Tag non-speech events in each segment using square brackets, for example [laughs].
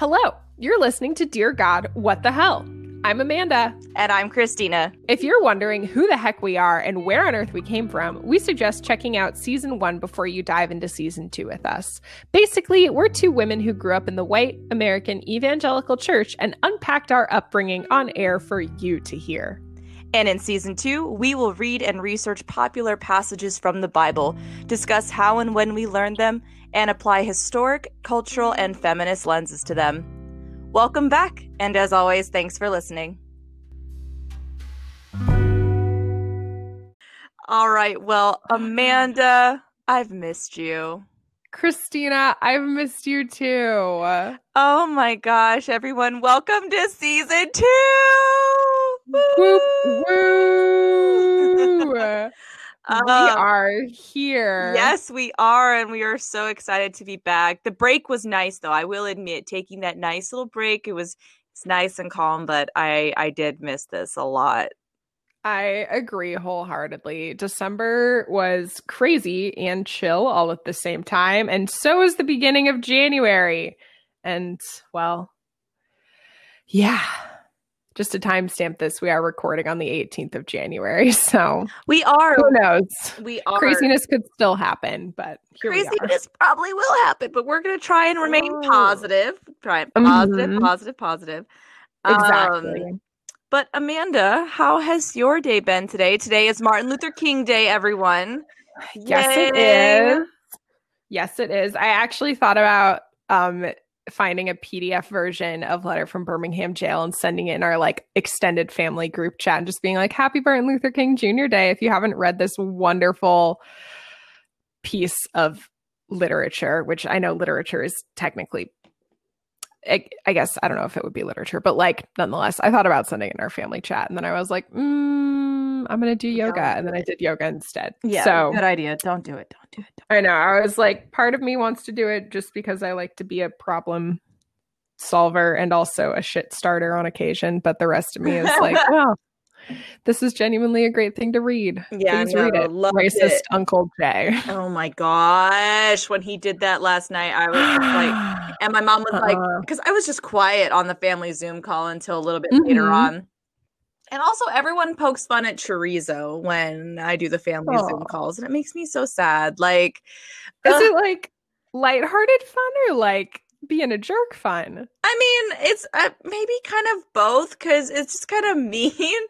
Hello, you're listening to Dear God, What the Hell? I'm Amanda. And I'm Christina. If you're wondering who the heck we are and where on earth we came from, we suggest checking out season one before you dive into season two with us. Basically, we're two women who grew up in the white American evangelical church and unpacked our upbringing on air for you to hear. And in season two, we will read and research popular passages from the Bible, discuss how and when we learned them, and apply historic, cultural, and feminist lenses to them. Welcome back, and as always, thanks for listening. All right, well, Amanda, I've missed you. Christina, I've missed you too. Oh my gosh, everyone, welcome to season two! Whoop, woo! We Um, are here. Yes, we are, and we are so excited to be back. The break was nice, though. I will admit, taking that nice little break, it was it's nice and calm. But I I did miss this a lot. I agree wholeheartedly. December was crazy and chill all at the same time, and so is the beginning of January. And well, yeah. Just to timestamp this, we are recording on the 18th of January, [laughs] so We are. who knows? We are. Craziness could still happen, but here we are. Craziness probably will happen, but we're gonna try and remain Oh. positive. Try positive, Mhm. positive, positive. Um, Exactly. but Amanda, how has your day been today? Today is Martin Luther King Day, everyone. Yes, it Yay. is. Yes, it is. I actually thought about um finding a PDF version of Letter from Birmingham Jail and sending it in our like extended family group chat and just being like, Happy Martin Luther King Jr. Day. If you haven't read this wonderful piece of literature, which I know literature is technically I, I guess I don't know if it would be literature, but like nonetheless, I thought about sending it in our family chat, and then I was like, mm, "I'm gonna do yoga," Don't and then I did yoga instead. Yeah, so good idea. Don't do it. Don't do it. I know. I was like, part of me wants to do it just because I like to be a problem solver and also a shit starter on occasion. But the rest of me is like, [laughs] well, this is genuinely a great thing to read. Yeah, Please no, read it. Racist it. Uncle Jay. Oh my gosh. When he did that last night, I was like, [gasps] and my mom was like, Uh-uh. because I was just quiet on the family Zoom call until a little bit later Mhm. on. And also, everyone pokes fun at chorizo when I do the family Zoom calls, and it makes me so sad. Like, is ugh, it like lighthearted fun or like being a jerk fun? I mean, it's uh, maybe kind of both because it's just kind of [laughs] mean.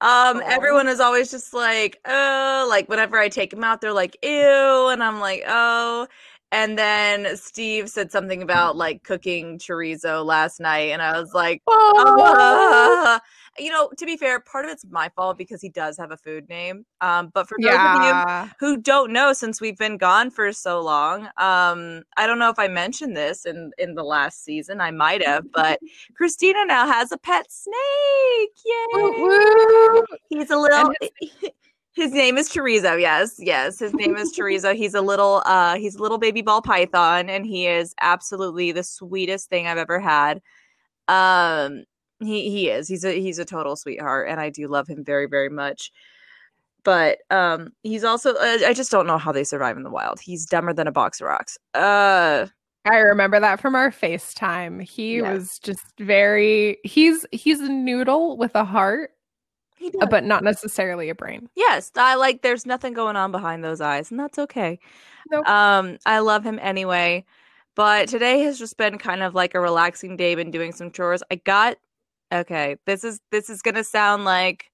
Um, Aw. everyone is always just like, oh, like whenever I take them out, they're like, ew, and I'm like, oh. And then Steve said something about like cooking chorizo last night, and I was like, Oh, uh, you know, to be fair, part of it's my fault because he does have a food name. Um, but for those of you who don't know since we've been gone for so long um i don't know if i mentioned this in in the last season i might have but [laughs] christina now has a pet snake yay Woo woo. he's a little [laughs] his name is chorizo yes yes. His name is chorizo. [laughs] He's a little uh he's a little baby ball python and he is absolutely the sweetest thing i've ever had. Um he he is. He's a he's a total sweetheart and i do love him very very much. But um he's also uh, i just don't know how they survive in the wild. He's dumber than a box of rocks. Uh. I remember that from our FaceTime. He Yes. was just very he's he's a noodle with a heart. But not necessarily a brain. yes i like there's nothing going on behind those eyes and that's okay Nope. um i love him anyway but today has just been kind of like a relaxing day been doing some chores i got okay this is this is gonna sound like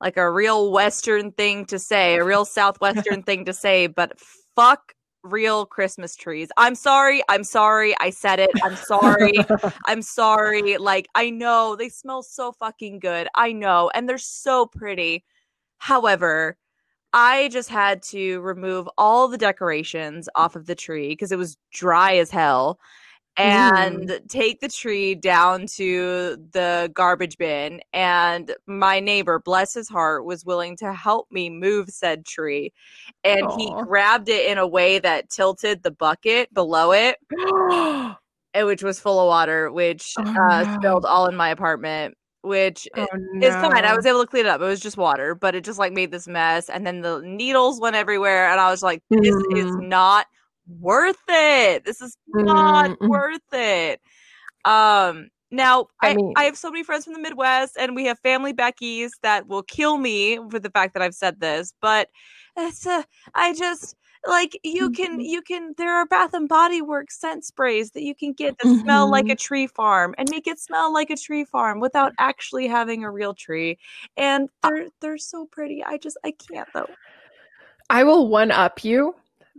like a real western thing to say a real [laughs] southwestern thing to say but fuck real christmas trees i'm sorry i'm sorry i said it i'm sorry [laughs] I'm sorry. Like, I know they smell so fucking good. I know. And they're so pretty. However, I just had to remove all the decorations off of the tree because it was dry as hell and take the tree down to the garbage bin. And my neighbor, bless his heart, was willing to help me move said tree. And he grabbed it in a way that tilted the bucket below it [gasps] oh which was full of water, which Oh, uh, no. spilled all in my apartment. Which i- no. is fine. I was able to clean it up. It was just water, but it just like made this mess. And then the needles went everywhere, and I was like, "This is Mm. not worth it. This is not Mm. worth it." Um, now I I, mean- I have so many friends from the Midwest, and we have family Beckys that will kill me for the fact that I've said this. But it's uh, I just like you can Mhm. you can there are Bath and Body Works scent sprays that you can get that smell like a tree farm and make it smell like a tree farm without actually having a real tree, and they're they're so pretty. I just I can't though. I will one up you.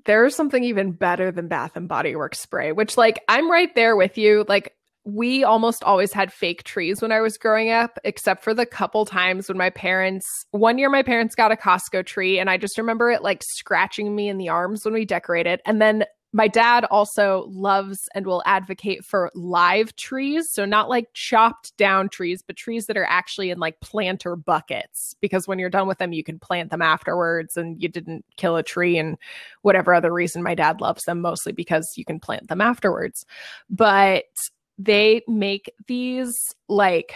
There's something even better than Bath and Body Works spray, which like I'm right there with you. Like we almost always had fake trees when I was growing up, except for the couple times when my parents one year my parents got a Costco tree and I just remember it like scratching me in the arms when we decorated. And then my dad also loves and will advocate for live trees. So, not like chopped down trees, but trees that are actually in like planter buckets. Because when you're done with them, you can plant them afterwards and you didn't kill a tree and whatever other reason. My dad loves them mostly because you can plant them afterwards. But they make these like,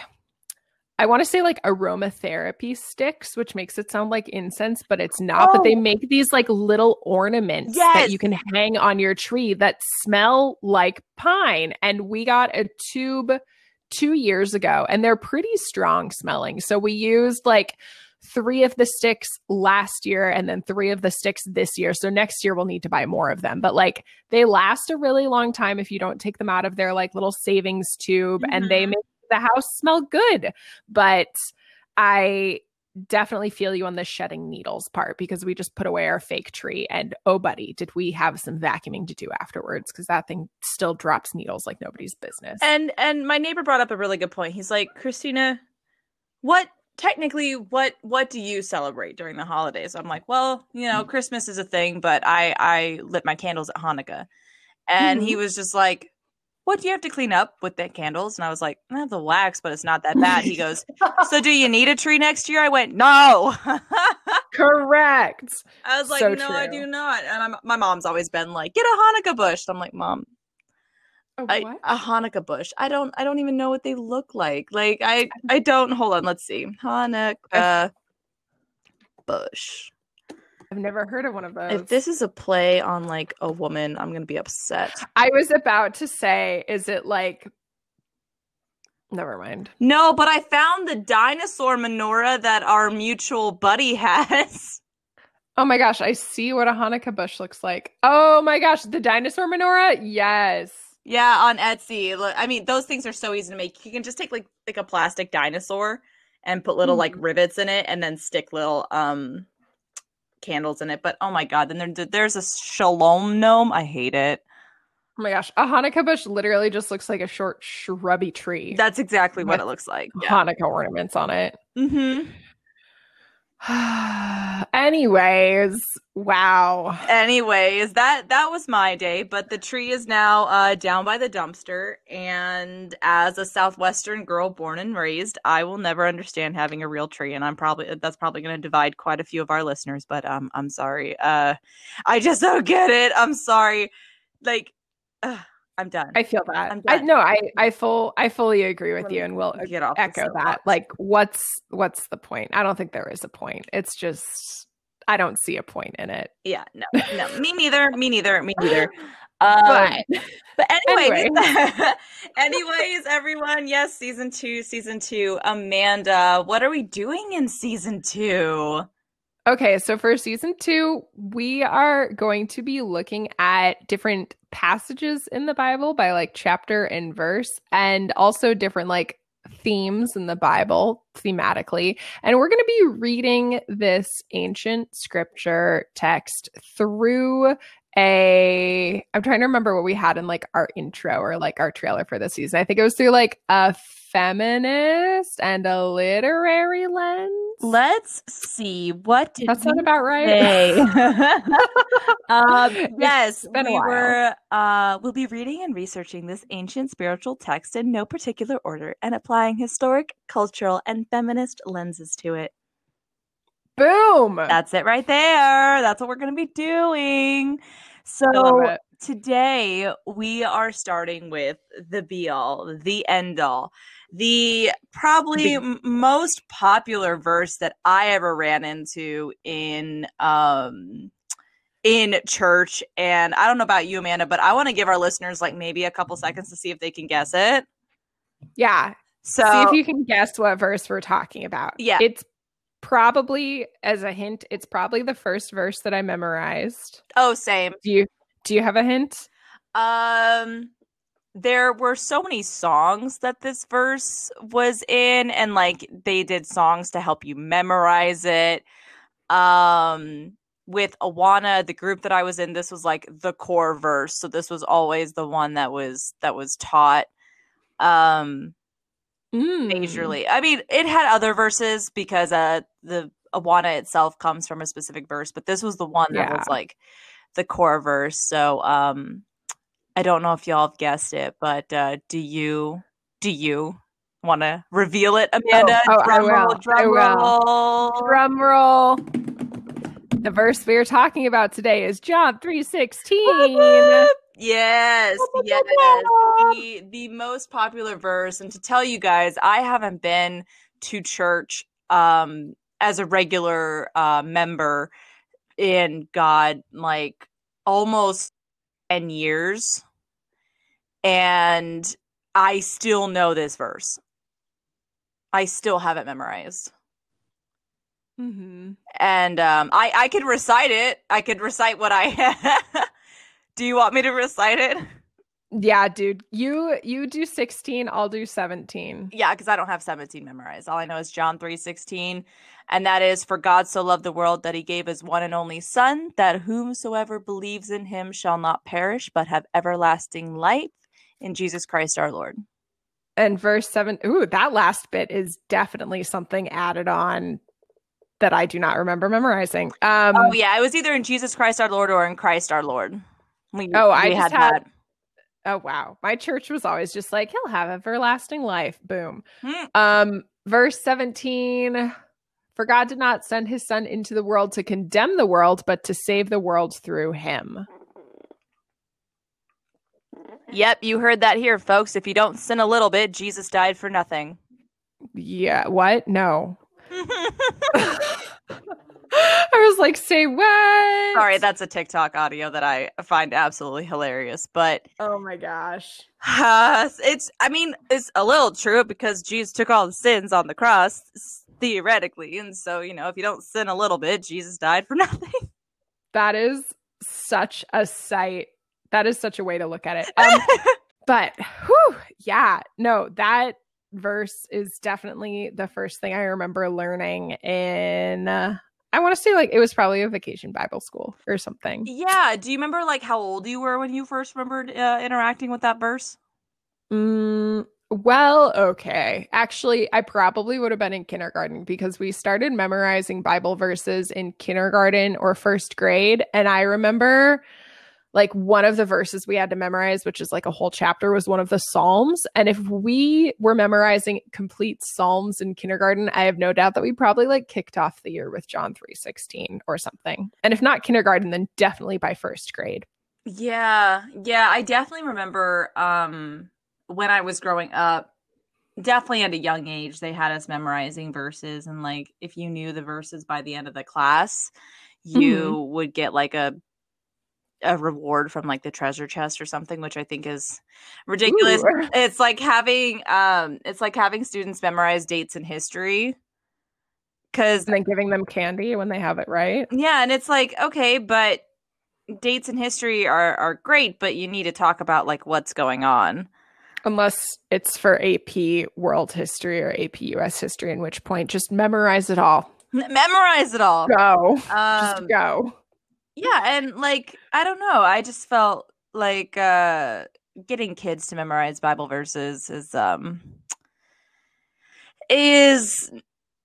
I want to say like aromatherapy sticks, which makes it sound like incense, but it's not. But they Oh. make these like little ornaments that you can hang on your tree that smell like pine. And we got a tube two years ago, and they're pretty strong smelling. So we used like three of the sticks last year and then three of the sticks this year. So next year we'll need to buy more of them. But like they last a really long time if you don't take them out of their like little savings tube and they Mhm. make the house smell good. But I definitely feel you on the shedding needles part because we just put away our fake tree and oh buddy, did we have some vacuuming to do afterwards because that thing still drops needles like nobody's business. And and my neighbor brought up a really good point. He's like, Christina, what technically what what do you celebrate during the holidays? I'm like, well, you know, mm-hmm. Christmas is a thing, but I I lit my candles at Hanukkah. And he mm-hmm. was just like, What do you have to clean up with the candles? And I was like, I have the wax, but it's not that bad. He goes, So do you need a tree next year? I went, No. [laughs] Correct. I was like, So No, I do not. And I'm, my mom's always been like, Get a Hanukkah bush. I'm like, Mom, A I, what? a Hanukkah bush. I don't I don't even know what they look like. Like I I don't hold on, let's see. Hanukkah bush. I've never heard of one of those. If this is a play on like a woman, I'm gonna be upset. I was about to say, is it like never mind. No, but I found the dinosaur menorah that our mutual buddy has. Oh my gosh, I see what a Hanukkah bush looks like. Oh my gosh, the dinosaur menorah? Yes. Yeah, on Etsy. I mean, those things are so easy to make. You can just take like like a plastic dinosaur and put little like rivets in it, and then stick little um candles in it. But oh my god, then there, there's a shalom gnome. I hate it. Oh my gosh, a Hanukkah bush literally just looks like a short shrubby tree. That's exactly what it looks like. Yeah. Hanukkah ornaments on it. Mm-hmm. [sighs] Anyways, wow. Anyways, that that was my day, but the tree is now uh, down by the dumpster. And as a southwestern girl born and raised, I will never understand having a real tree, and I'm probably that's probably going to divide quite a few of our listeners. But um, I'm sorry, uh, I just don't get it. I'm sorry, like. I'm done. I feel that. I'm I no, I I full I fully agree with Let you and will get off echo that. Like what's what's the point? I don't think there is a point. It's just I don't see a point in it. yeah, no, no, [laughs] me neither. Me neither. Me [laughs] neither. Um, But But anyways, Anyway. [laughs] anyways, everyone, yes, season two, season two. Amanda, what are we doing in season two? Okay, so for season two, we are going to be looking at different passages in the Bible by like chapter and verse, and also different like themes in the Bible thematically. And we're going to be reading this ancient scripture text through a I'm trying to remember what we had in like our intro or like our trailer for this season. I think it was through like a feminist and a literary lens. Let's see. What did That sound about right? [laughs] [laughs] um, yes, we were. Uh, we'll be reading and researching this ancient spiritual text in no particular order and applying historic, cultural, and feminist lenses to it. Boom. That's it right there. That's what we're going to be doing. So today we are starting with the be all, the end all, the probably m- most popular verse that I ever ran into in um in church and I don't know about you Amanda but I want to give our listeners like maybe a couple seconds to see if they can guess it. Yeah. So See if you can guess what verse we're talking about. Yeah. It's probably as a hint, it's probably the first verse that I memorized. oh, same. Do you do you have a hint? Um there were so many songs that this verse was in and like they did songs to help you memorize it. Um with Awana, the group that I was in, this was like the core verse. So this was always the one that was that was taught um Mm. majorly. I mean, it had other verses because uh the Awana itself comes from a specific verse, but this was the one that Yeah. was like the core verse. So um I don't know if y'all have guessed it, but uh do you do you want to reveal it, Amanda? oh, I drum roll, will. drum roll. Drum roll. The verse we are talking about today is John 3:16. Yes, yes. The the most popular verse and to tell you guys, I haven't been to church um as a regular uh member in God like almost 10 years and I still know this verse. I still have it memorized. Mhm. And um I I could recite it. I could recite what I [laughs] Do you want me to recite it? Yeah, dude. You you do 16, I'll do 17. Yeah, because I don't have 17 memorized. All I know is John 3 16. And that is, For God so loved the world that he gave his one and only Son, that whomsoever believes in him shall not perish, but have everlasting life in Jesus Christ our Lord. And verse 7, ooh, that last bit is definitely something added on that I do not remember memorizing. Um oh, yeah. It was either in Jesus Christ our Lord or in Christ our Lord. We, Oh, I just had- Oh wow. My church was always just like he'll have everlasting life. Boom. Hmm. Um verse 17 For God did not send his son into the world to condemn the world but to save the world through him. Yep, you heard that here, folks. If you don't sin a little bit, Jesus died for nothing. Yeah, what? No. [laughs] [laughs] I was like, say what? Sorry, that's a TikTok audio that I find absolutely hilarious. But Oh my gosh. Uh, it's, I mean, it's a little true because Jesus took all the sins on the cross, theoretically. And so, you know, if you don't sin a little bit, Jesus died for [laughs] nothing. That is such a sight. That is such a way to look at it. [laughs] Um, but whew, yeah, no, that verse is definitely the first thing I remember learning in. I want to say like it was probably a vacation Bible school or something. yeah. Do you remember, like, how old you were when you first remembered uh, interacting with that verse? Mm, well, okay. Actually, I probably would have been in kindergarten because we started memorizing Bible verses in kindergarten or first grade. And I remember like one of the verses we had to memorize, which is like a whole chapter, was one of the Psalms. And if we were memorizing complete Psalms in kindergarten, I have no doubt that we probably like kicked off the year with John 3:16 or something. And if not kindergarten, then definitely by first grade. Yeah. Yeah. I definitely remember um, when I was growing up, definitely at a young age, they had us memorizing verses. And, like, if you knew the verses by the end of the class, you would get like a a reward from like the treasure chest or something which i think is ridiculous Ooh. [laughs] it's like having um it's like having students memorize dates in history because And then giving them candy when they have it right. yeah and it's like okay but dates in history are are great but you need to talk about like what's going on Unless it's for AP World History or AP US History, in which point just memorize it all. memorize it all Go. um just go. Yeah and like i don't know i just felt like uh getting kids to memorize bible verses is um is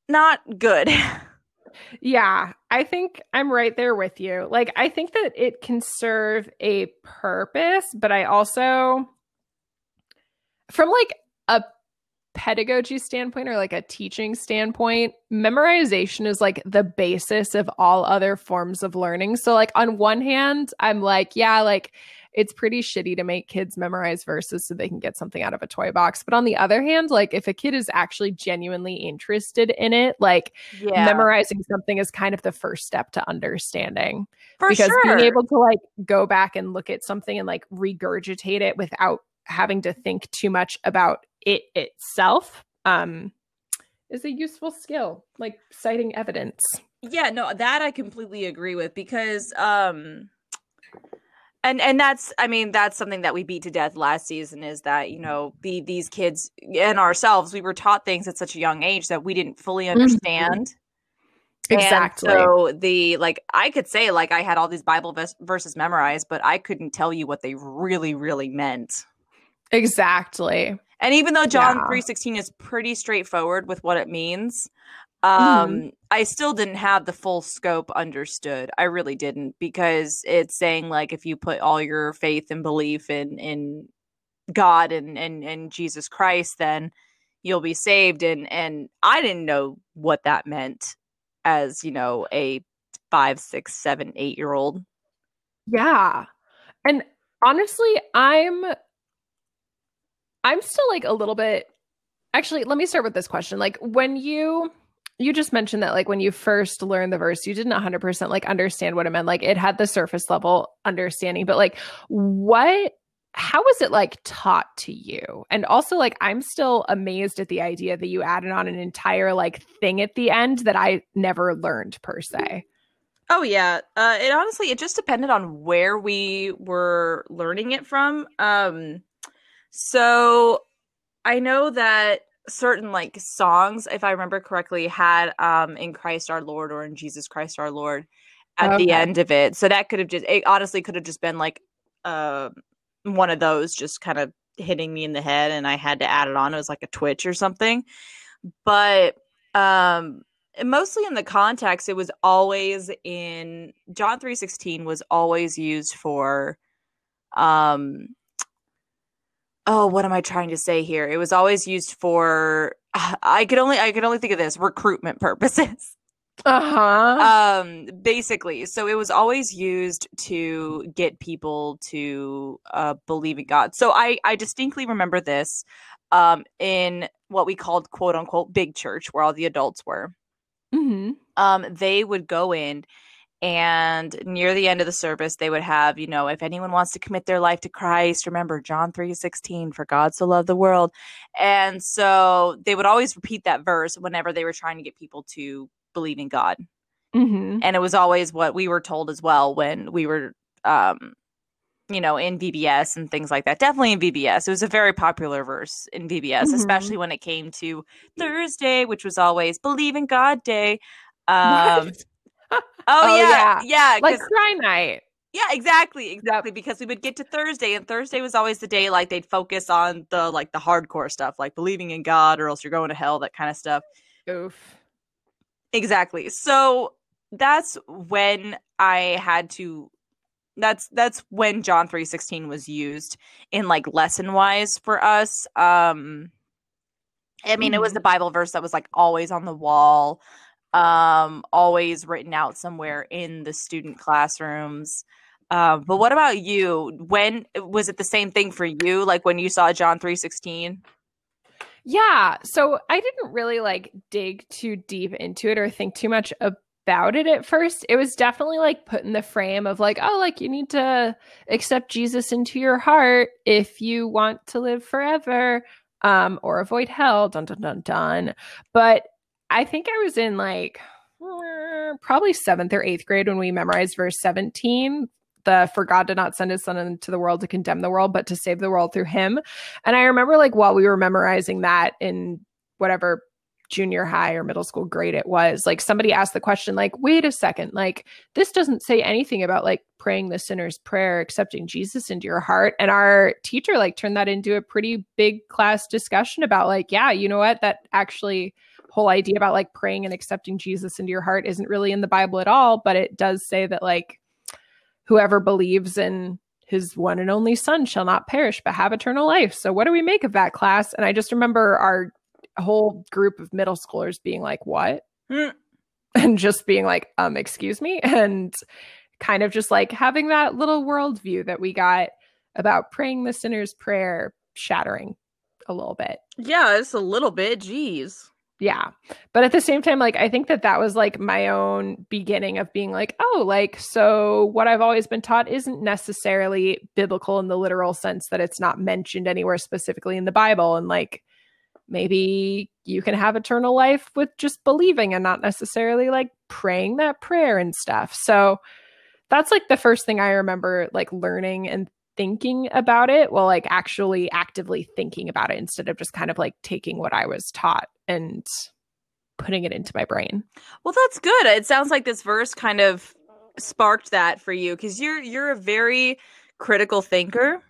not good [laughs] Yeah, I think I'm right there with you. Like, I think that it can serve a purpose, but I also, from like a pedagogy standpoint or like a teaching standpoint, memorization is like the basis of all other forms of learning. So, like, on one hand, I'm like, yeah, like, it's pretty shitty to make kids memorize verses so they can get something out of a toy box. But on the other hand, like, if a kid is actually genuinely interested in it, like, yeah memorizing something is kind of the first step to understanding for because sure being able to like go back and look at something and like regurgitate it without having to think too much about it itself um is a useful skill, like citing evidence. Yeah, no, that I completely agree with because um and and that's i mean that's something that we beat to death last season is that you know the these kids and ourselves we were taught things at such a young age that we didn't fully Mm-hmm. understand Exactly. And so the like I could say like I had all these Bible verses memorized, but I couldn't tell you what they really really meant. exactly. And even though John Yeah. 3:16 is pretty straightforward with what it means, um Mm-hmm. I still didn't have the full scope understood. I really didn't because it's saying like if you put all your faith and belief in in God and and and Jesus Christ then you'll be saved and and I didn't know what that meant as, you know, a five, six, seven, eight year old. Yeah. And honestly, I'm I'm still like a little bit Actually, let me start with this question. Like when you you just mentioned that like when you first learned the verse, you didn't 100% like understand what it meant. Like it had the surface level understanding, but like what how was it like taught to you? And also like I'm still amazed at the idea that you added on an entire like thing at the end that I never learned per se. Oh yeah. Uh it honestly it just depended on where we were learning it from. Um so I know that certain like songs, if I remember correctly, had um in Christ our Lord or in Jesus Christ our Lord at the end of it. So that could have just it honestly could have just been like uh one of those just kind of hitting me in the head and I had to add it on. It was like a twitch or something. But um mostly in the context it was always in John 3:16 was always used for um oh what am I trying to say here? It was always used for [sighs] I could only I could only think of this recruitment purposes. [laughs] Uh-huh. um basically so it was always used to get people to uh believe in god so i i distinctly remember this um in what we called quote unquote big church where all the adults were hmm um they would go in and near the end of the service they would have you know if anyone wants to commit their life to christ remember john 3.16 for god so loved the world. And so they would always repeat that verse whenever they were trying to get people to believe in god. Hmm and it was always what we were told as well when we were um you know in VBS and things like that. Definitely in VBS it was a very popular verse in VBS Mhm. especially when it came to Thursday which was always believe in God day. Um oh, Oh, yeah yeah Like 'cause- cry night. yeah exactly exactly because we would get to Thursday and Thursday was always the day like they'd focus on the like the hardcore stuff like believing in God or else you're going to hell that kind of stuff Oof. Exactly. So that's when I had to that's that's when John 3:16 was used in like lesson wise for us. Um I mean it was the Bible verse that was like always on the wall, um always written out somewhere in the student classrooms. Um but what about you? When was it the same thing for you like when you saw John 3:16? Yeah. So I didn't really like dig too deep into it or think too much about it at first. It was definitely like put in the frame of like, oh, like you need to accept Jesus into your heart if you want to live forever um, or avoid hell. Dun dun dun dun. But I think I was in like probably seventh or eighth grade when we memorized verse 17 the for God did not send his son into the world to condemn the world, but to save the world through him. And I remember like while we were memorizing that in whatever junior high or middle school grade it was, like somebody asked the question, like, wait a second, like this doesn't say anything about like praying the sinner's prayer, accepting Jesus into your heart. And our teacher like turned that into a pretty big class discussion about like, yeah, you know what? That actually whole idea about like praying and accepting Jesus into your heart isn't really in the Bible at all, but it does say that like whoever believes in his one and only son shall not perish but have eternal life. So what do we make of that class? And I just remember our whole group of middle schoolers being like, "What?" Hmm. [laughs] and just being like, "Um, excuse me," and kind of just like having that little worldview that we got about praying the sinner's prayer shattering a little bit. Yeah, it's a little bit. Jeez. Yeah. But at the same time, like, I think that that was like my own beginning of being like, oh, like, so what I've always been taught isn't necessarily biblical in the literal sense that it's not mentioned anywhere specifically in the Bible. And like, maybe you can have eternal life with just believing and not necessarily like praying that prayer and stuff. So that's like the first thing I remember like learning and thinking about it well like actually actively thinking about it instead of just kind of like taking what I was taught and putting it into my brain. Well, that's good. It sounds like this verse kind of sparked that for you cuz you're you're a very critical thinker.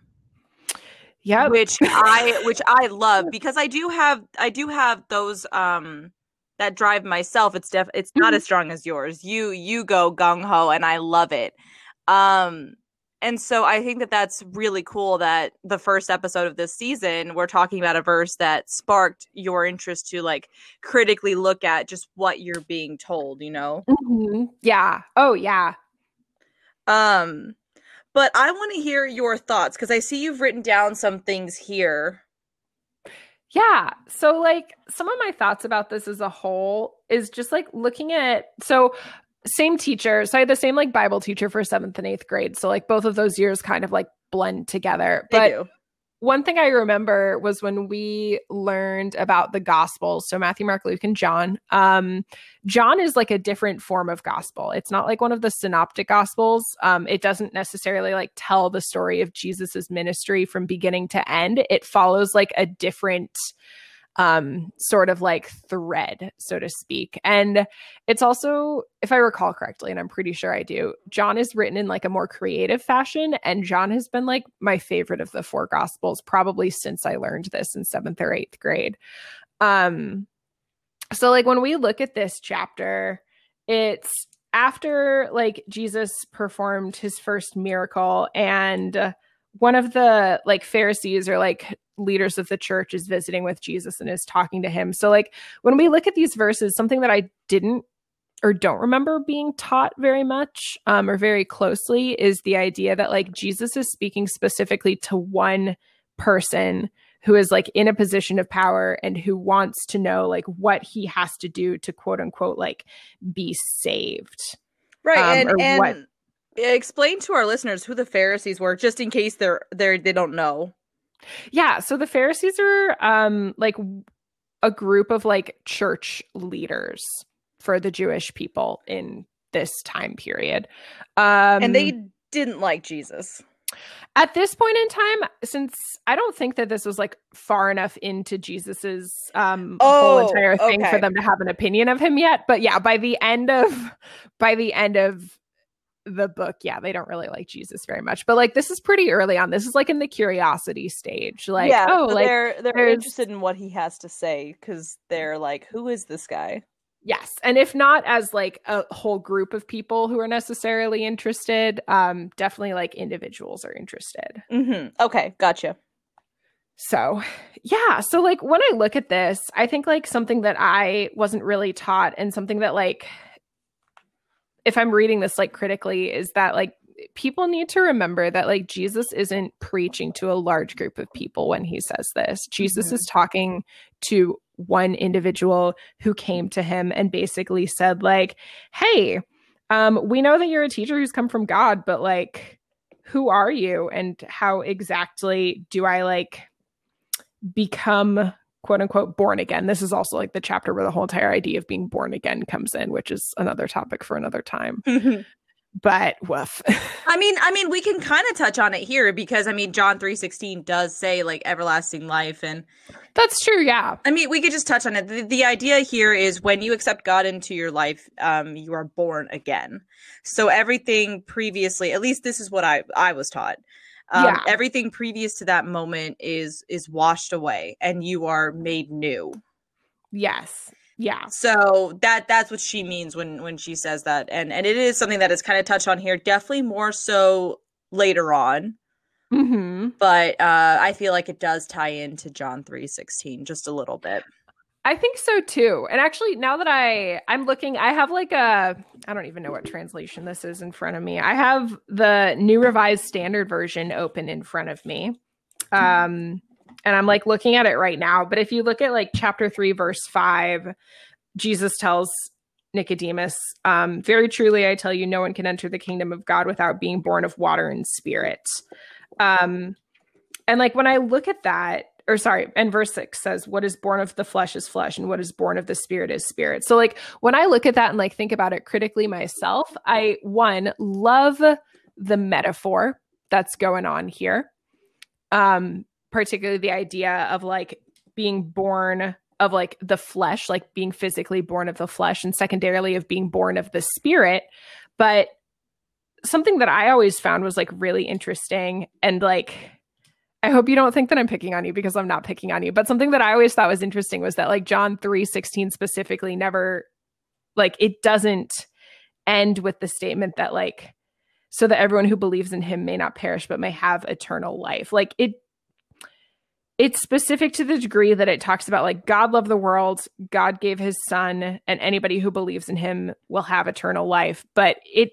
Yeah. Which I [laughs] which I love because I do have I do have those um that drive myself. It's def it's not Mhm. as strong as yours. You you go gung ho and I love it. Um and so I think that that's really cool that the first episode of this season we're talking about a verse that sparked your interest to like critically look at just what you're being told, you know. Mhm. Yeah. Oh yeah. Um but I want to hear your thoughts cuz I see you've written down some things here. Yeah. So, like, some of my thoughts about this as a whole is just like looking at so same teacher. So I had the same like Bible teacher for seventh and eighth grade. So like both of those years kind of like blend together. They But do. one thing I remember was when we learned about the gospels. So Matthew, Mark, Luke, and John. Um, John is like a different form of gospel. It's not like one of the synoptic gospels. Um, it doesn't necessarily like tell the story of Jesus's ministry from beginning to end. It follows like a different um sort of like thread so to speak. And it's also if i recall correctly and i'm pretty sure i do john is written in like a more creative fashion and john has been like my favorite of the four gospels probably since i learned this in seventh or eighth grade. Um so like when we look at this chapter it's after like jesus performed his first miracle and one of the like pharisees or like leaders of the church is visiting with jesus and is talking to him so like when we look at these verses something that i didn't or don't remember being taught very much um, or very closely is the idea that like jesus is speaking specifically to one person who is like in a position of power and who wants to know like what he has to do to quote unquote like be saved Right. um, or and what- and explain to our listeners who the Pharisees were just in case they're they're they don't know. Yeah, so the Pharisees are um like a group of like church leaders for the Jewish people in this time period. Um and they didn't like Jesus. at this point in time since I don't think that this was like far enough into Jesus's um Oh, whole entire thing okay. for them to have an opinion of him yet, but yeah, by the end of by the end of the book, yeah, they don't really like Jesus very much. But like this is pretty early on. This is like in the curiosity stage. Like, yeah, oh, like they're they're there's- interested in what he has to say because they're like, who is this guy? Yes. And if not as like a whole group of people who are necessarily interested, um, definitely like individuals are interested. Mm-hmm. Okay, gotcha. So, yeah. So, like, when I look at this, I think like something that I wasn't really taught and something that, like, if I'm reading this like critically, is that like people need to remember that like Jesus isn't preaching to a large group of people when he says this. Jesus Mhm. is talking to one individual who came to him and basically said, like, hey, um, we know that you're a teacher who's come from God, but like, who are you and how exactly do I like become quote unquote born again? This is also like the chapter where the whole entire idea of being born again comes in, which is another topic for another time. But woof. I mean, I mean, we can [laughs] kind of touch on it here because I mean, John three sixteen does say like everlasting life, and That's true, yeah. I mean, we could just touch on it. The, the idea here is when you accept God into your life, um, you are born again. So everything previously, at least this is what I I was taught. Um, Yeah. Everything previous to that moment is is washed away, and you are made new. Yes. Yeah. So that that's what she means when when she says that, and and it is something that is kind of touched on here. Definitely more so later on hmm but uh i feel like it does tie into john 316 just a little bit I think so too. And actually, now that I I'm looking, I have like a I don't even know what translation this is in front of me. I have the New Revised Standard Version open in front of me. Um and I'm like looking at it right now, but if you look at like chapter 3 verse 5, Jesus tells Nicodemus, um, very truly I tell you no one can enter the kingdom of God without being born of water and spirit. Um and like when I look at that, or sorry, and verse six says, What is born of the flesh is flesh, and what is born of the spirit is spirit. So, like, when I look at that and like think about it critically myself, I one love the metaphor that's going on here. Um, particularly the idea of like being born of like the flesh, like being physically born of the flesh, and secondarily of being born of the spirit. But something that I always found was like really interesting and like I hope you don't think that I'm picking on you because I'm not picking on you. But something that I always thought was interesting was that like John 3:16 specifically never like it doesn't end with the statement that like so that everyone who believes in him may not perish but may have eternal life. Like it it's specific to the degree that it talks about like God loved the world, God gave his son, and anybody who believes in him will have eternal life. But it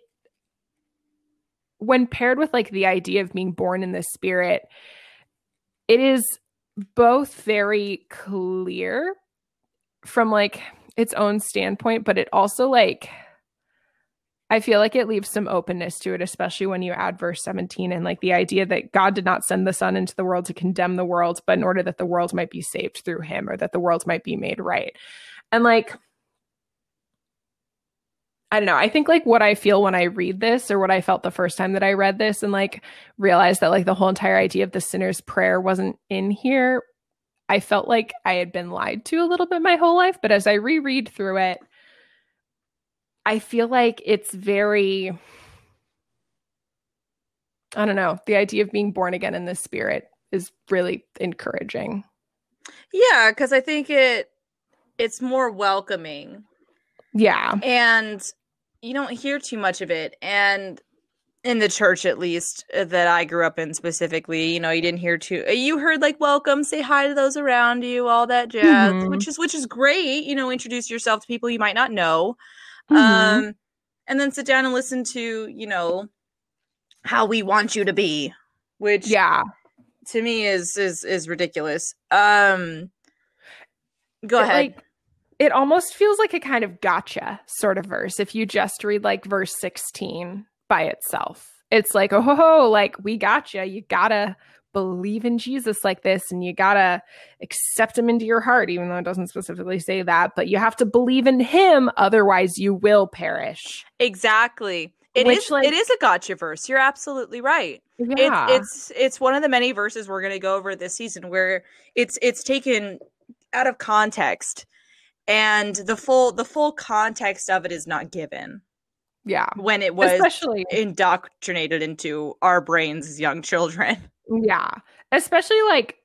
when paired with like the idea of being born in the spirit, it is both very clear from like its own standpoint, but it also like I feel like it leaves some openness to it, especially when you add verse 17 and like the idea that God did not send the Son into the world to condemn the world, but in order that the world might be saved through him or that the world might be made right. And like I don't know. I think like what I feel when I read this or what I felt the first time that I read this and like realized that like the whole entire idea of the sinner's prayer wasn't in here. I felt like I had been lied to a little bit my whole life, but as I reread through it, I feel like it's very I don't know, the idea of being born again in the spirit is really encouraging. Yeah, cuz I think it it's more welcoming. Yeah. And you don't hear too much of it and in the church at least uh, that I grew up in specifically, you know, you didn't hear too uh, you heard like welcome, say hi to those around you, all that jazz, mm-hmm. which is which is great, you know, introduce yourself to people you might not know. Mm-hmm. Um and then sit down and listen to, you know, how we want you to be, which yeah, to me is is is ridiculous. Um go it, ahead. Like, it almost feels like a kind of gotcha sort of verse if you just read like verse 16 by itself. It's like, oh, ho, ho, like we gotcha. You gotta believe in Jesus like this and you gotta accept him into your heart, even though it doesn't specifically say that, but you have to believe in him, otherwise you will perish. Exactly. It Which, is, like, it is a gotcha verse. You're absolutely right. Yeah. It's, it's it's one of the many verses we're gonna go over this season where it's it's taken out of context and the full the full context of it is not given. Yeah. When it was especially indoctrinated into our brains as young children. [laughs] Yeah. Especially like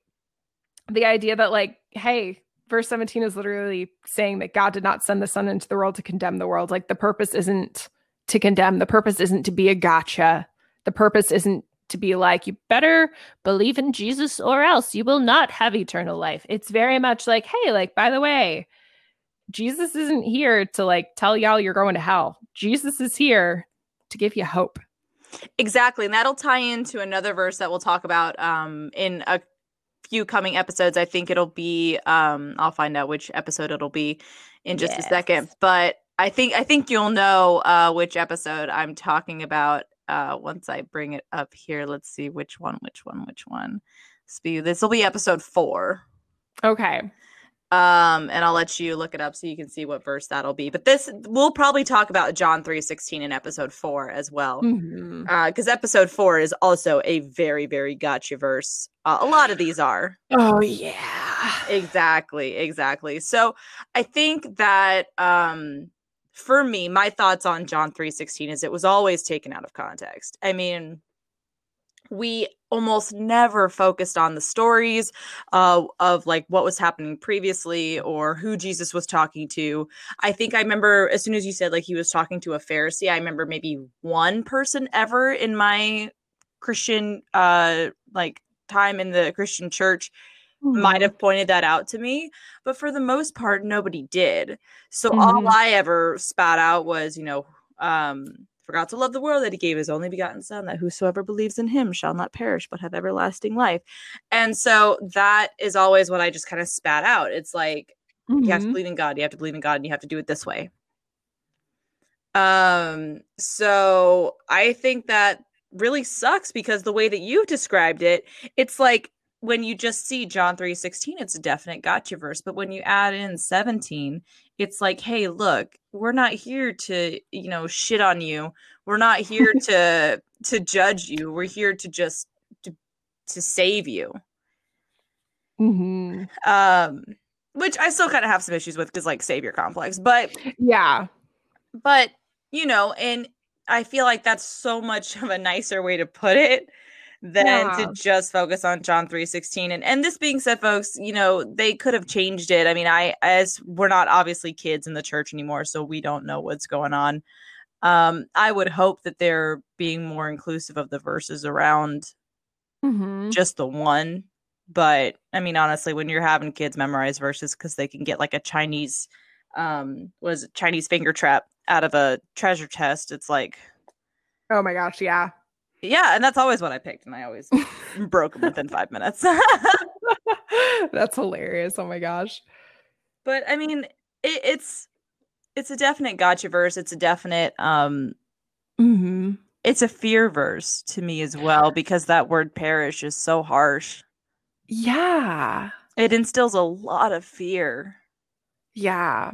the idea that like hey verse 17 is literally saying that god did not send the son into the world to condemn the world. Like the purpose isn't to condemn. The purpose isn't to be a gotcha. The purpose isn't to be like you better believe in jesus or else you will not have eternal life. It's very much like hey like by the way Jesus isn't here to like tell y'all you're going to hell. Jesus is here to give you hope. Exactly. And that'll tie into another verse that we'll talk about um, in a few coming episodes. I think it'll be um, I'll find out which episode it'll be in just yes. a second. But I think I think you'll know uh, which episode I'm talking about uh, once I bring it up here. Let's see which one, which one, which one. This will be episode four. Okay um and i'll let you look it up so you can see what verse that'll be. But this we'll probably talk about john 3.16 in episode 4 as well. Because mm-hmm. uh, episode 4 is also a very very gotcha verse. Uh, a lot of these are. Oh yeah. Exactly exactly. So i think that um for me my thoughts on john 3.16 is it was always taken out of context. I mean we almost never focused on the stories uh, of like what was happening previously or who Jesus was talking to. I think I remember as soon as you said like he was talking to a Pharisee, I remember maybe one person ever in my Christian uh like time in the Christian church mm-hmm. might have pointed that out to me, but for the most part nobody did. So mm-hmm. all I ever spat out was, you know, um forgot to love the world that he gave his only begotten son that whosoever believes in him shall not perish but have everlasting life and so that is always what i just kind of spat out it's like mm-hmm. you have to mm-hmm. believe in god you have to believe in god and you have to do it this way um so i think that really sucks because the way that you described it it's like when you just see John 3:16, it's a definite gotcha verse. But when you add in 17, it's like, hey, look, we're not here to, you know, shit on you. We're not here [laughs] to to judge you. We're here to just to, to save you. Mm-hmm. Um, which I still kind of have some issues with because like savior complex, but Yeah. but you know, and I feel like that's so much of a nicer way to put it than Yeah. to just focus on John 3:16 and and this being said folks you know they could have changed it I mean I as we're not obviously kids in the church anymore so we don't know what's going on um I would hope that they're being more inclusive of the verses around Mm-hmm. just the one but I mean honestly when you're having kids memorize verses cuz they can get like a Chinese um was Chinese finger trap out of a treasure chest it's like Oh my gosh, yeah. Yeah, and that's always what I picked, and I always [laughs] broke them within five minutes. [laughs] That's hilarious. Oh my gosh. but I mean, it, it's it's a definite gotcha verse. It's a definite um, Mm-hmm. it's a fear verse to me as well because that word perish is so harsh. Yeah. It instills a lot of fear, Yeah.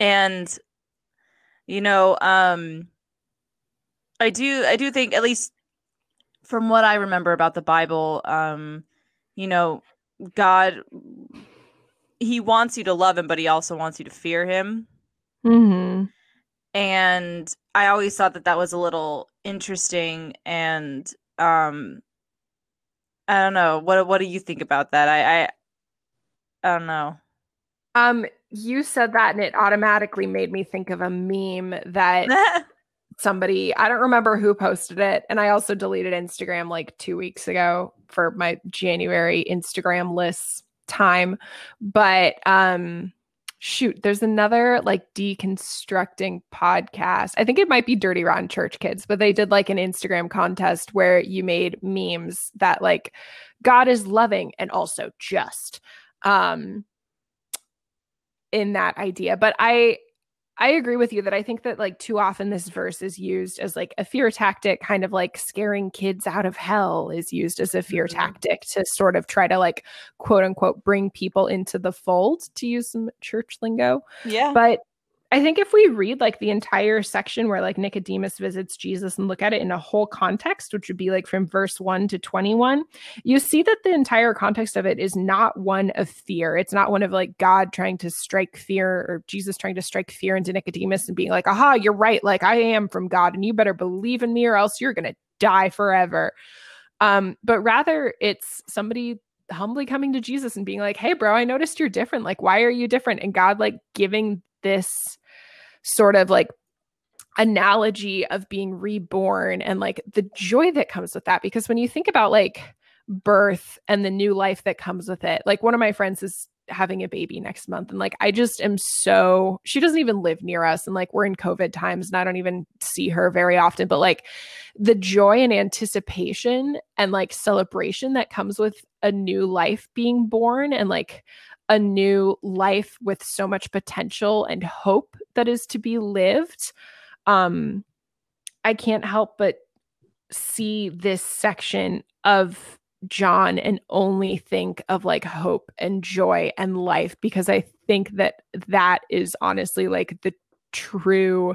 and you know, um, I do I do think at least from what I remember about the Bible, um, you know, God he wants you to love him, but he also wants you to fear him. Mm-hmm. And I always thought that that was a little interesting and um I don't know. What what do you think about that? I I, I don't know. Um, you said that and it automatically made me think of a meme that [laughs] somebody I don't remember who posted it, and I also deleted Instagram like two weeks ago for my January Instagram lists time. But um shoot, there's another like deconstructing podcast. I think it might be Dirty Rotten Church Kids, but they did like an Instagram contest where you made memes that like God is loving and also just. Um in that idea. But I I agree with you that I think that like too often this verse is used as like a fear tactic, kind of like scaring kids out of hell is used as a fear Mhm. tactic to sort of try to like quote unquote bring people into the fold to use some church lingo. yeah. But I think if we read like the entire section where like Nicodemus visits Jesus and look at it in a whole context, which would be like from verse 1 to 21, you see that the entire context of it is not one of fear. It's not one of like God trying to strike fear or Jesus trying to strike fear into Nicodemus and being like, aha, you're right. Like I am from God and you better believe in me or else you're going to die forever. Um, but rather it's somebody humbly coming to Jesus and being like, hey, bro, I noticed you're different. Like, why are you different? And God, like, giving this sort of like analogy of being reborn and like the joy that comes with that. Because when you think about like birth and the new life that comes with it, like one of my friends is having a baby next month. And like, I just am so, she doesn't even live near us. And like, we're in COVID times and I don't even see her very often. But like, the joy and anticipation and like celebration that comes with a new life being born and like a new life with so much potential and hope that is to be lived um i can't help but see this section of john and only think of like hope and joy and life because i think that that is honestly like the true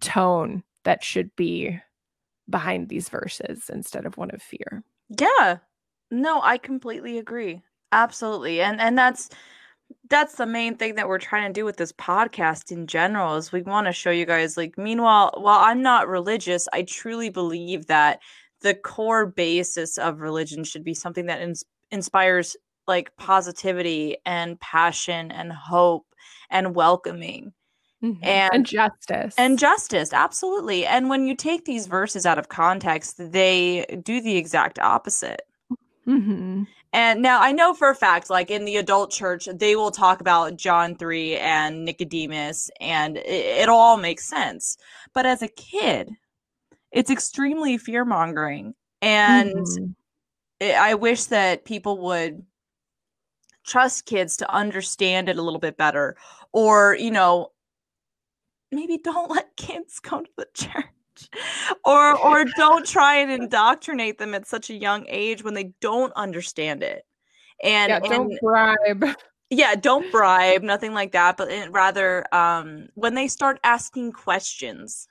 tone that should be behind these verses instead of one of fear Yeah. No, I completely agree. Absolutely. And and that's that's the main thing that we're trying to do with this podcast in general is we want to show you guys like meanwhile while I'm not religious, I truly believe that the core basis of religion should be something that ins- inspires like positivity and passion and hope and welcoming and, And- justice. and justice absolutely. And when you take these verses out of context they do the exact opposite. Mhm. And now I know for a fact, like in the adult church, they will talk about John 3 and Nicodemus, and it, it all makes sense. But as a kid, it's extremely fear mongering. And Mhm. it, I wish that people would trust kids to understand it a little bit better. Or, you know, maybe don't [laughs] let kids go to the church. Or or [laughs] don't try and indoctrinate them at such a young age when they don't understand it. And yeah, don't and- bribe. yeah don't bribe nothing like that but it- rather um when they start asking questions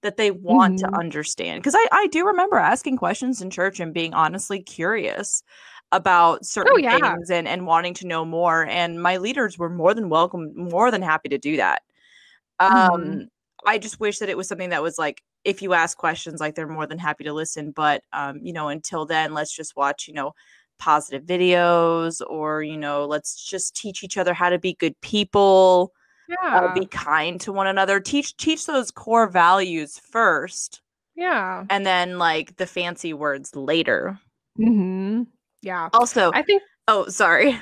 that they want to Mhm. understand because I, I do remember asking questions in church and being honestly curious about certain Oh, yeah. things and, and wanting to know more and my leaders were more than welcome more than happy to do that um Mhm. I just wish that it was something that was like if you ask questions like they're more than happy to listen but um you know until then let's just watch you know positive videos or you know let's just teach each other how to be good people Yeah. uh, be kind to one another teach teach those core values first yeah. and then like the fancy words later hmm Yeah. also I think oh sorry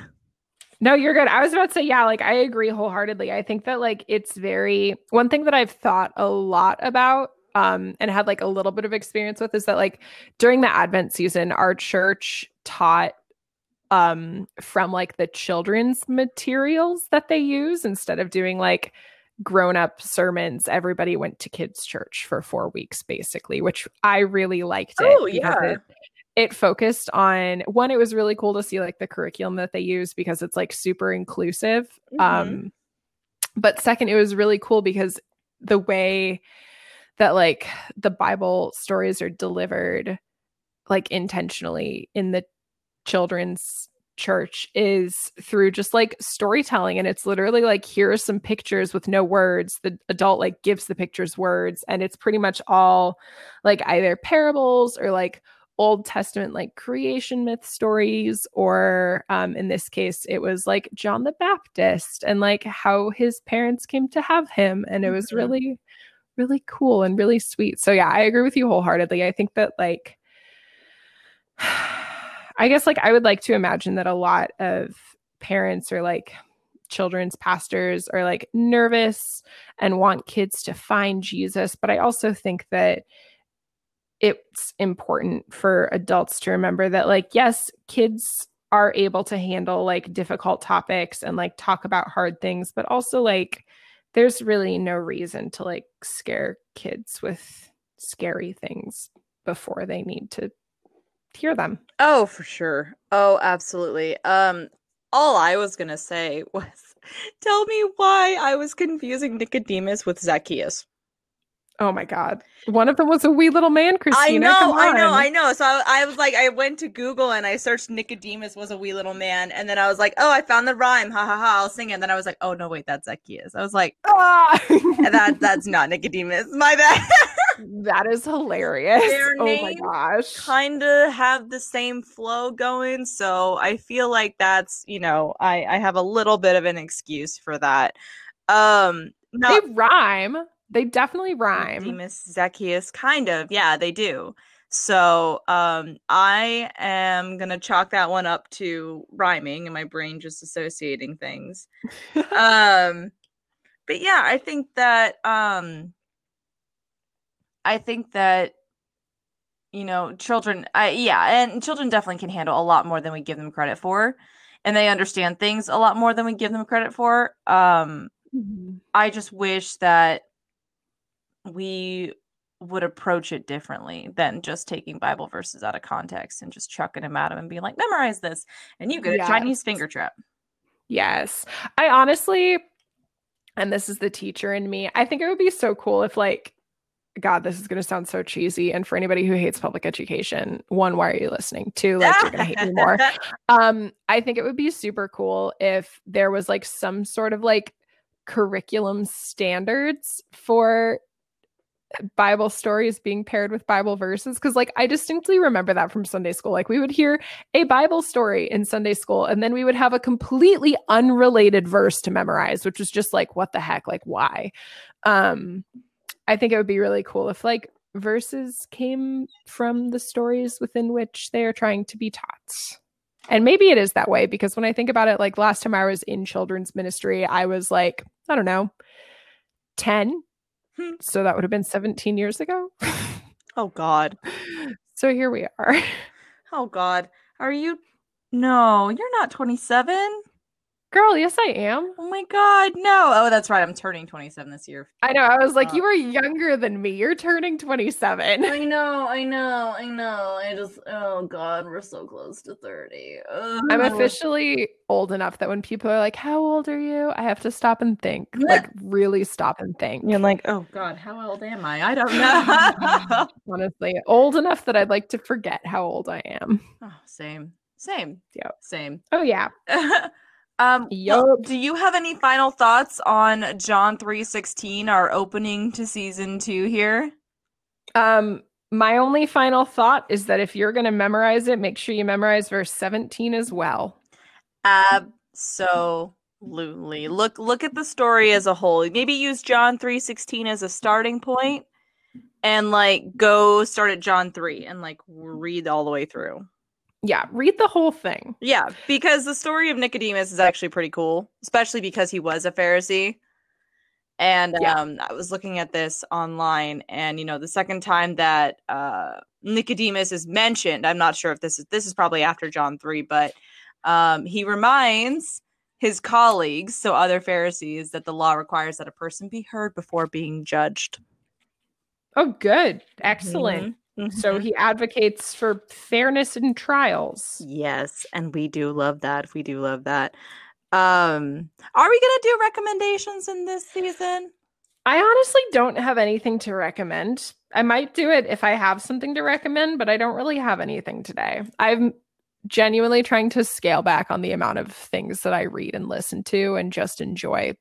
No, you're good. I was about to say, yeah, like I agree wholeheartedly. I think that like it's very one thing that I've thought a lot about um and had like a little bit of experience with is that like during the Advent season, our church taught um from like the children's materials that they use instead of doing like grown up sermons everybody went to kids church for 4 weeks basically which I really liked it Oh, yeah. it- it focused on one it was really cool to see like the curriculum that they use because it's like super inclusive Mhm. um but second it was really cool because the way that like the bible stories are delivered like intentionally in the children's church is through just like storytelling and it's literally like here are some pictures with no words the adult like gives the pictures words and it's pretty much all like either parables or like Old Testament like creation myth stories, or um, in this case, it was like John the Baptist and like how his parents came to have him. And it was Mhm. really, really cool and really sweet. So, yeah, I agree with you wholeheartedly. I think that like, [sighs] I guess like I would like to imagine that a lot of parents or like children's pastors are like nervous and want kids to find Jesus. But I also think that it's important for adults to remember that like yes kids are able to handle like difficult topics and like talk about hard things but also like there's really no reason to like scare kids with scary things before they need to hear them Oh, for sure. Oh, absolutely. Um, all I was gonna say [laughs] was, tell me why I was confusing Nicodemus with Zacchaeus. Oh my god one of them was a wee little man christina I know, I know. I know. So I, I was like, I went to Google and I searched Nicodemus was a wee little man, and then I was like, oh, I found the rhyme. Ha ha ha! I'll sing it. And then I was like, oh no, wait, that's Zacchaeus. I was like, [laughs] Ah! that that's not Nicodemus. My [laughs] bad. that is hilarious Their oh my names gosh kind of have the same flow going so i feel like that's you know i i have a little bit of an excuse for that um no they rhyme they definitely rhyme. Nicodemus, zacchaeus kind of yeah they do. So um i am gonna chalk that one up to rhyming and my brain just associating things. Um but yeah i think that um i think that you know children I, yeah and children definitely can handle a lot more than we give them credit for and they understand things a lot more than we give them credit for. Um Mhm. i just wish that we would approach it differently than just taking bible verses out of context and just chucking them at them and being like memorize this and you get a chinese finger trap Yes. I honestly, and this is the teacher in me, I think it would be so cool if, like, God, this is going to sound so cheesy. And for anybody who hates public education, one, why are you listening? Two, like, you're going to hate me more. [laughs] Um, I think it would be super cool if there was like some sort of like curriculum standards for Bible stories being paired with Bible verses. Cause like I distinctly remember that from Sunday school. Like we would hear a Bible story in Sunday school, and then we would have a completely unrelated verse to memorize, which was just like, what the heck? Like, why? Um, I think it would be really cool if like verses came from the stories within which they are trying to be taught. And maybe it is that way because when I think about it, like last time I was in children's ministry, I was like, I don't know, 10. Hmm. So that would have been 17 years ago. [laughs] oh god so here we are. oh god are you no you're not 27 Girl, yes, I am. Oh my god, no. Oh, that's right. I'm turning 27 this year. I know. I was like, Uh, you are younger than me. You're turning 27. I know, I know, I know. I just oh god, we're so close to 30. I'm officially old enough that when people are like, How old are you? I have to stop and think. [laughs] Like, really stop and think. You're like, oh god, how old am I? I don't [laughs] know. [laughs] Honestly, old enough that I'd like to forget how old I am. oh, same, same, Yeah. same. Oh, yeah. Um, Yup. do you have any final thoughts on John three sixteen, our opening to season two here? Um, my only final thought is that if you're going to memorize it, make sure you memorize verse 17 as well. Absolutely. Look look at the story as a whole. Maybe use John 3:16 as a starting point and like go start at John 3 and like read all the way through. Yeah, read the whole thing. Yeah, because the story of Nicodemus is actually pretty cool, especially because he was a Pharisee. And Yeah. um, I was looking at this online, and you know, the second time that uh, Nicodemus is mentioned, I'm not sure if this is this is probably after John three, but um, he reminds his colleagues, so other Pharisees, that the law requires that a person be heard before being judged. Oh, good. Excellent. So he advocates for fairness in trials. Yes, and we do love that. We do love that. Um, are we gonna do recommendations in this season? I honestly don't have anything to recommend. I might do it if I have something to recommend, but I don't really have anything today. I'm genuinely trying to scale back on the amount of things that I read and listen to and just enjoy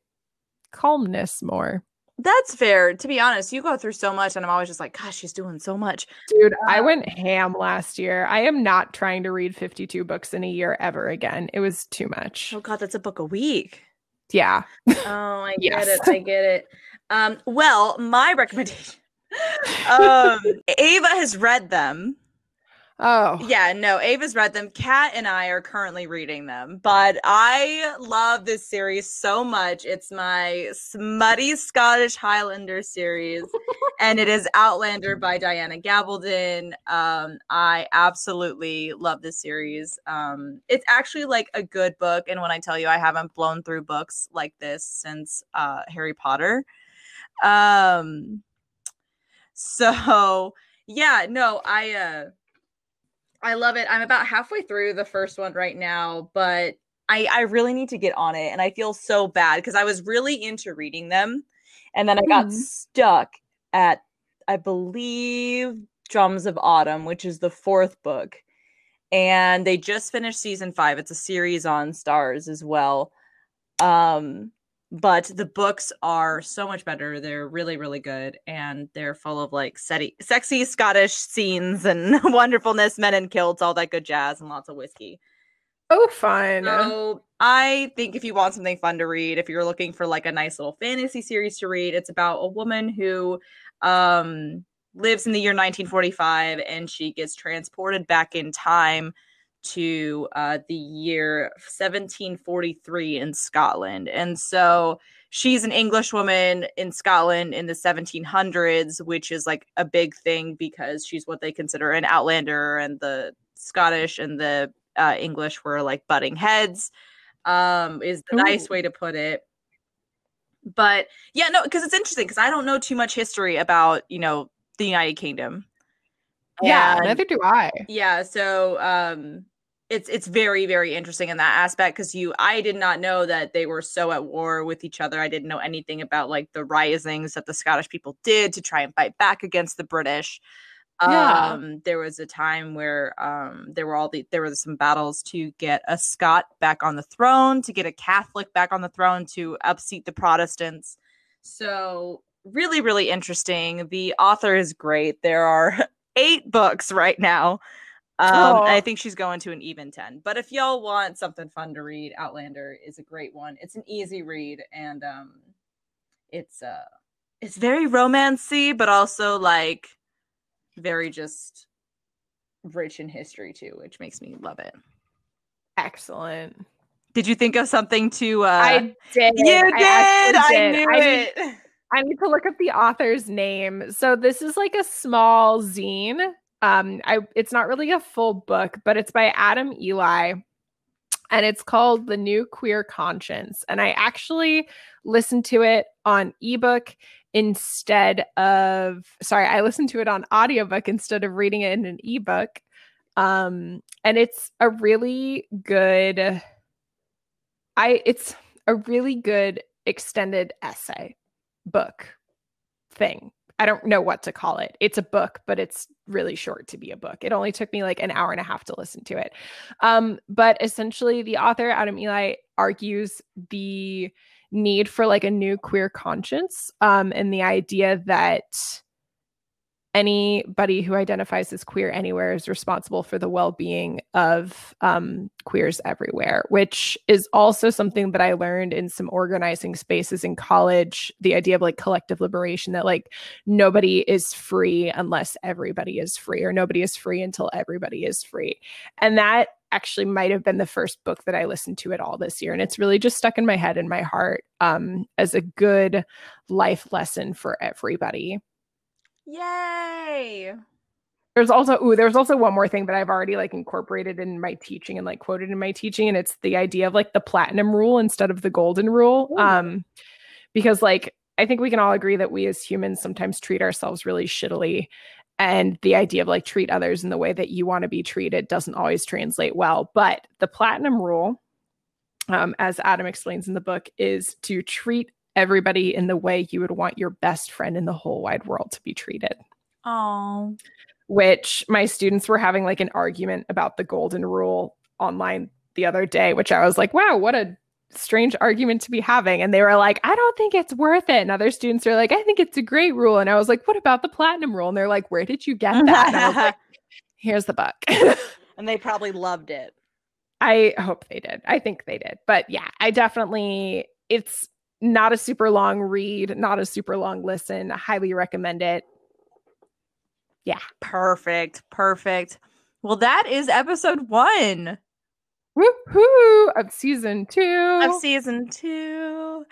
calmness more. That's fair. To be honest, you go through so much, and I'm always just like, gosh, she's doing so much. Dude, I Uh, went ham last year. I am not trying to read 52 books in a year ever again. It was too much. Oh god, that's a book a week. Yeah. Oh, I [laughs] Yes. get it. I get it. Um, well, my recommendation. [laughs] [laughs] um, Ava has read them. Oh. Yeah, no, Ava's read them. Kat and I are currently reading them, but I love this series so much. It's my smutty Scottish Highlander series, [laughs] and it is Outlander by Diana Gabaldon. Um, I absolutely love this series. Um, it's actually like a good book, and when I tell you I haven't blown through books like this since uh, Harry Potter, um, so yeah, no, I uh I love it. I'm about halfway through the first one right now, but I I really need to get on it and I feel so bad because I was really into reading them and then I got Mhm. stuck at I believe Drums of Autumn, which is the fourth book. And they just finished season 5. It's a series on Starz as well. Um but the books are so much better. They're really, really good, and they're full of like sexy, sexy Scottish scenes and [laughs] wonderfulness, men in kilts, all that good jazz, and lots of whiskey. Oh, fun. So I think if you want something fun to read, if you're looking for like a nice little fantasy series to read, it's about a woman who um, lives in the year 1945 and she gets transported back in time to uh, the year 1743 in Scotland. And so she's an English woman in Scotland in the 1700s, which is like a big thing because she's what they consider an outlander, and the Scottish and the uh, English were like butting heads, um, is the nice way to put it. But yeah, no, because it's interesting because I don't know too much history about, you know, the United Kingdom. yeah, And- neither do I. yeah so um it's it's very very interesting in that aspect because you i did not know that they were so at war with each other. I didn't know anything about like the risings that the scottish people did to try and fight back against the british. Yeah. um there was a time where um there were all the there were some battles to get a scot back on the throne to get a catholic back on the throne to upseat the protestants. So really really interesting. The author is great. There are [laughs] eight books right now. Um, I think she's going to an even 10. But if y'all want something fun to read, Outlander is a great one. It's an easy read and um it's uh it's very romancy, but also like very just rich in history too, which makes me love it. Excellent. Did you think of something to uh I did. You did. I, did. knew I need- it. I need to look up the author's name. So this is like a small zine. Um, I it's not really a full book, but it's by Adam Eli. and it's called The New Queer Conscience. And I actually listened to it on ebook instead of sorry, I listened to it on audiobook instead of reading it in an ebook. Um, and it's a really good I it's a really good extended essay book thing. I don't know what to call it. It's a book, but it's really short to be a book. It only took me like an hour and a half to listen to it. Um, but essentially, the author, Adam Eli, argues the need for like a new queer conscience um, and the idea that anybody who identifies as queer anywhere is responsible for the well-being of um, queers everywhere which is also something that i learned in some organizing spaces in college the idea of like collective liberation that like nobody is free unless everybody is free or nobody is free until everybody is free. And that actually might have been the first book that i listened to at all this year and it's really just stuck in my head and my heart um, as a good life lesson for everybody Yay! There's also ooh, there's also one more thing that I've already like incorporated in my teaching and like quoted in my teaching, and it's the idea of like the platinum rule instead of the golden rule. Ooh. Um, because like I think we can all agree that we as humans sometimes treat ourselves really shittily. And the idea of like treat others in the way that you want to be treated doesn't always translate well. But the platinum rule, um, as Adam explains in the book, is to treat everybody in the way you would want your best friend in the whole wide world to be treated. Oh. Which my students were having like an argument about the golden rule online the other day, which I was like, wow, what a strange argument to be having. And they were like, I don't think it's worth it. And other students are like, I think it's a great rule. And I was like, what about the platinum rule? And they're like, where did you get that? And I was like, [laughs] here's the book. [laughs] and they probably loved it. I hope they did. I think they did. But yeah, I definitely, it's not a super long read, not a super long listen. I highly recommend it. Yeah. Perfect. Perfect. Well, that is episode one. Woohoo! Of season two. Of season two.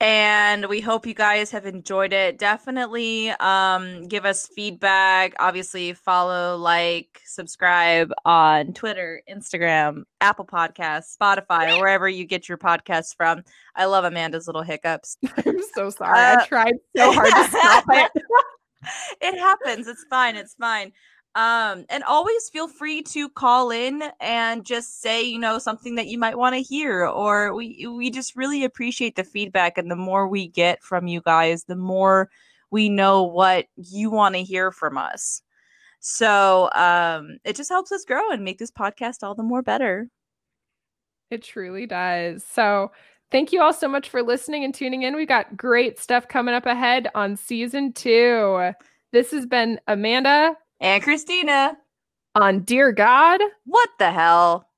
And we hope you guys have enjoyed it. Definitely um give us feedback. Obviously, follow, like, subscribe on Twitter, Instagram, Apple Podcasts, Spotify, wherever you get your podcasts from. I love Amanda's little hiccups. [laughs] I'm so sorry. Uh, I tried so [laughs] hard to stop it. [laughs] it happens. It's fine. It's fine. Um, and always feel free to call in and just say, you know, something that you might want to hear. Or we we just really appreciate the feedback. And the more we get from you guys, the more we know what you want to hear from us. So um, it just helps us grow and make this podcast all the more better. It truly does. So thank you all so much for listening and tuning in. We've got great stuff coming up ahead on season two. This has been Amanda and Christina on Dear God. What the hell?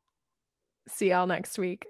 See y'all next week.